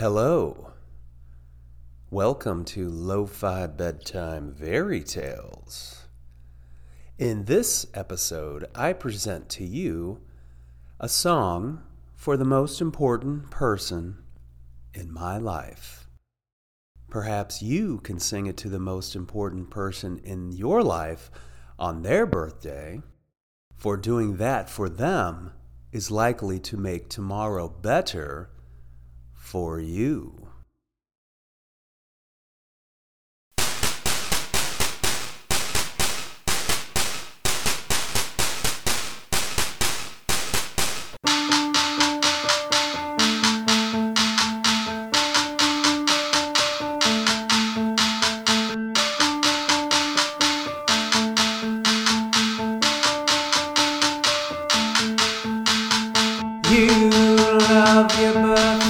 Hello. Welcome to Lo-Fi Bedtime Fairy Tales. In this episode, I present to you a song for the most important person in my life. Perhaps you can sing it to the most important person in your life on their birthday, for doing that for them is likely to make tomorrow better for you. You love your birthday.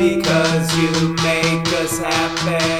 because you make us happy.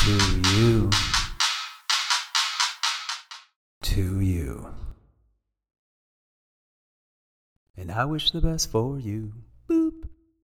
To you. To you. And I wish the best for you.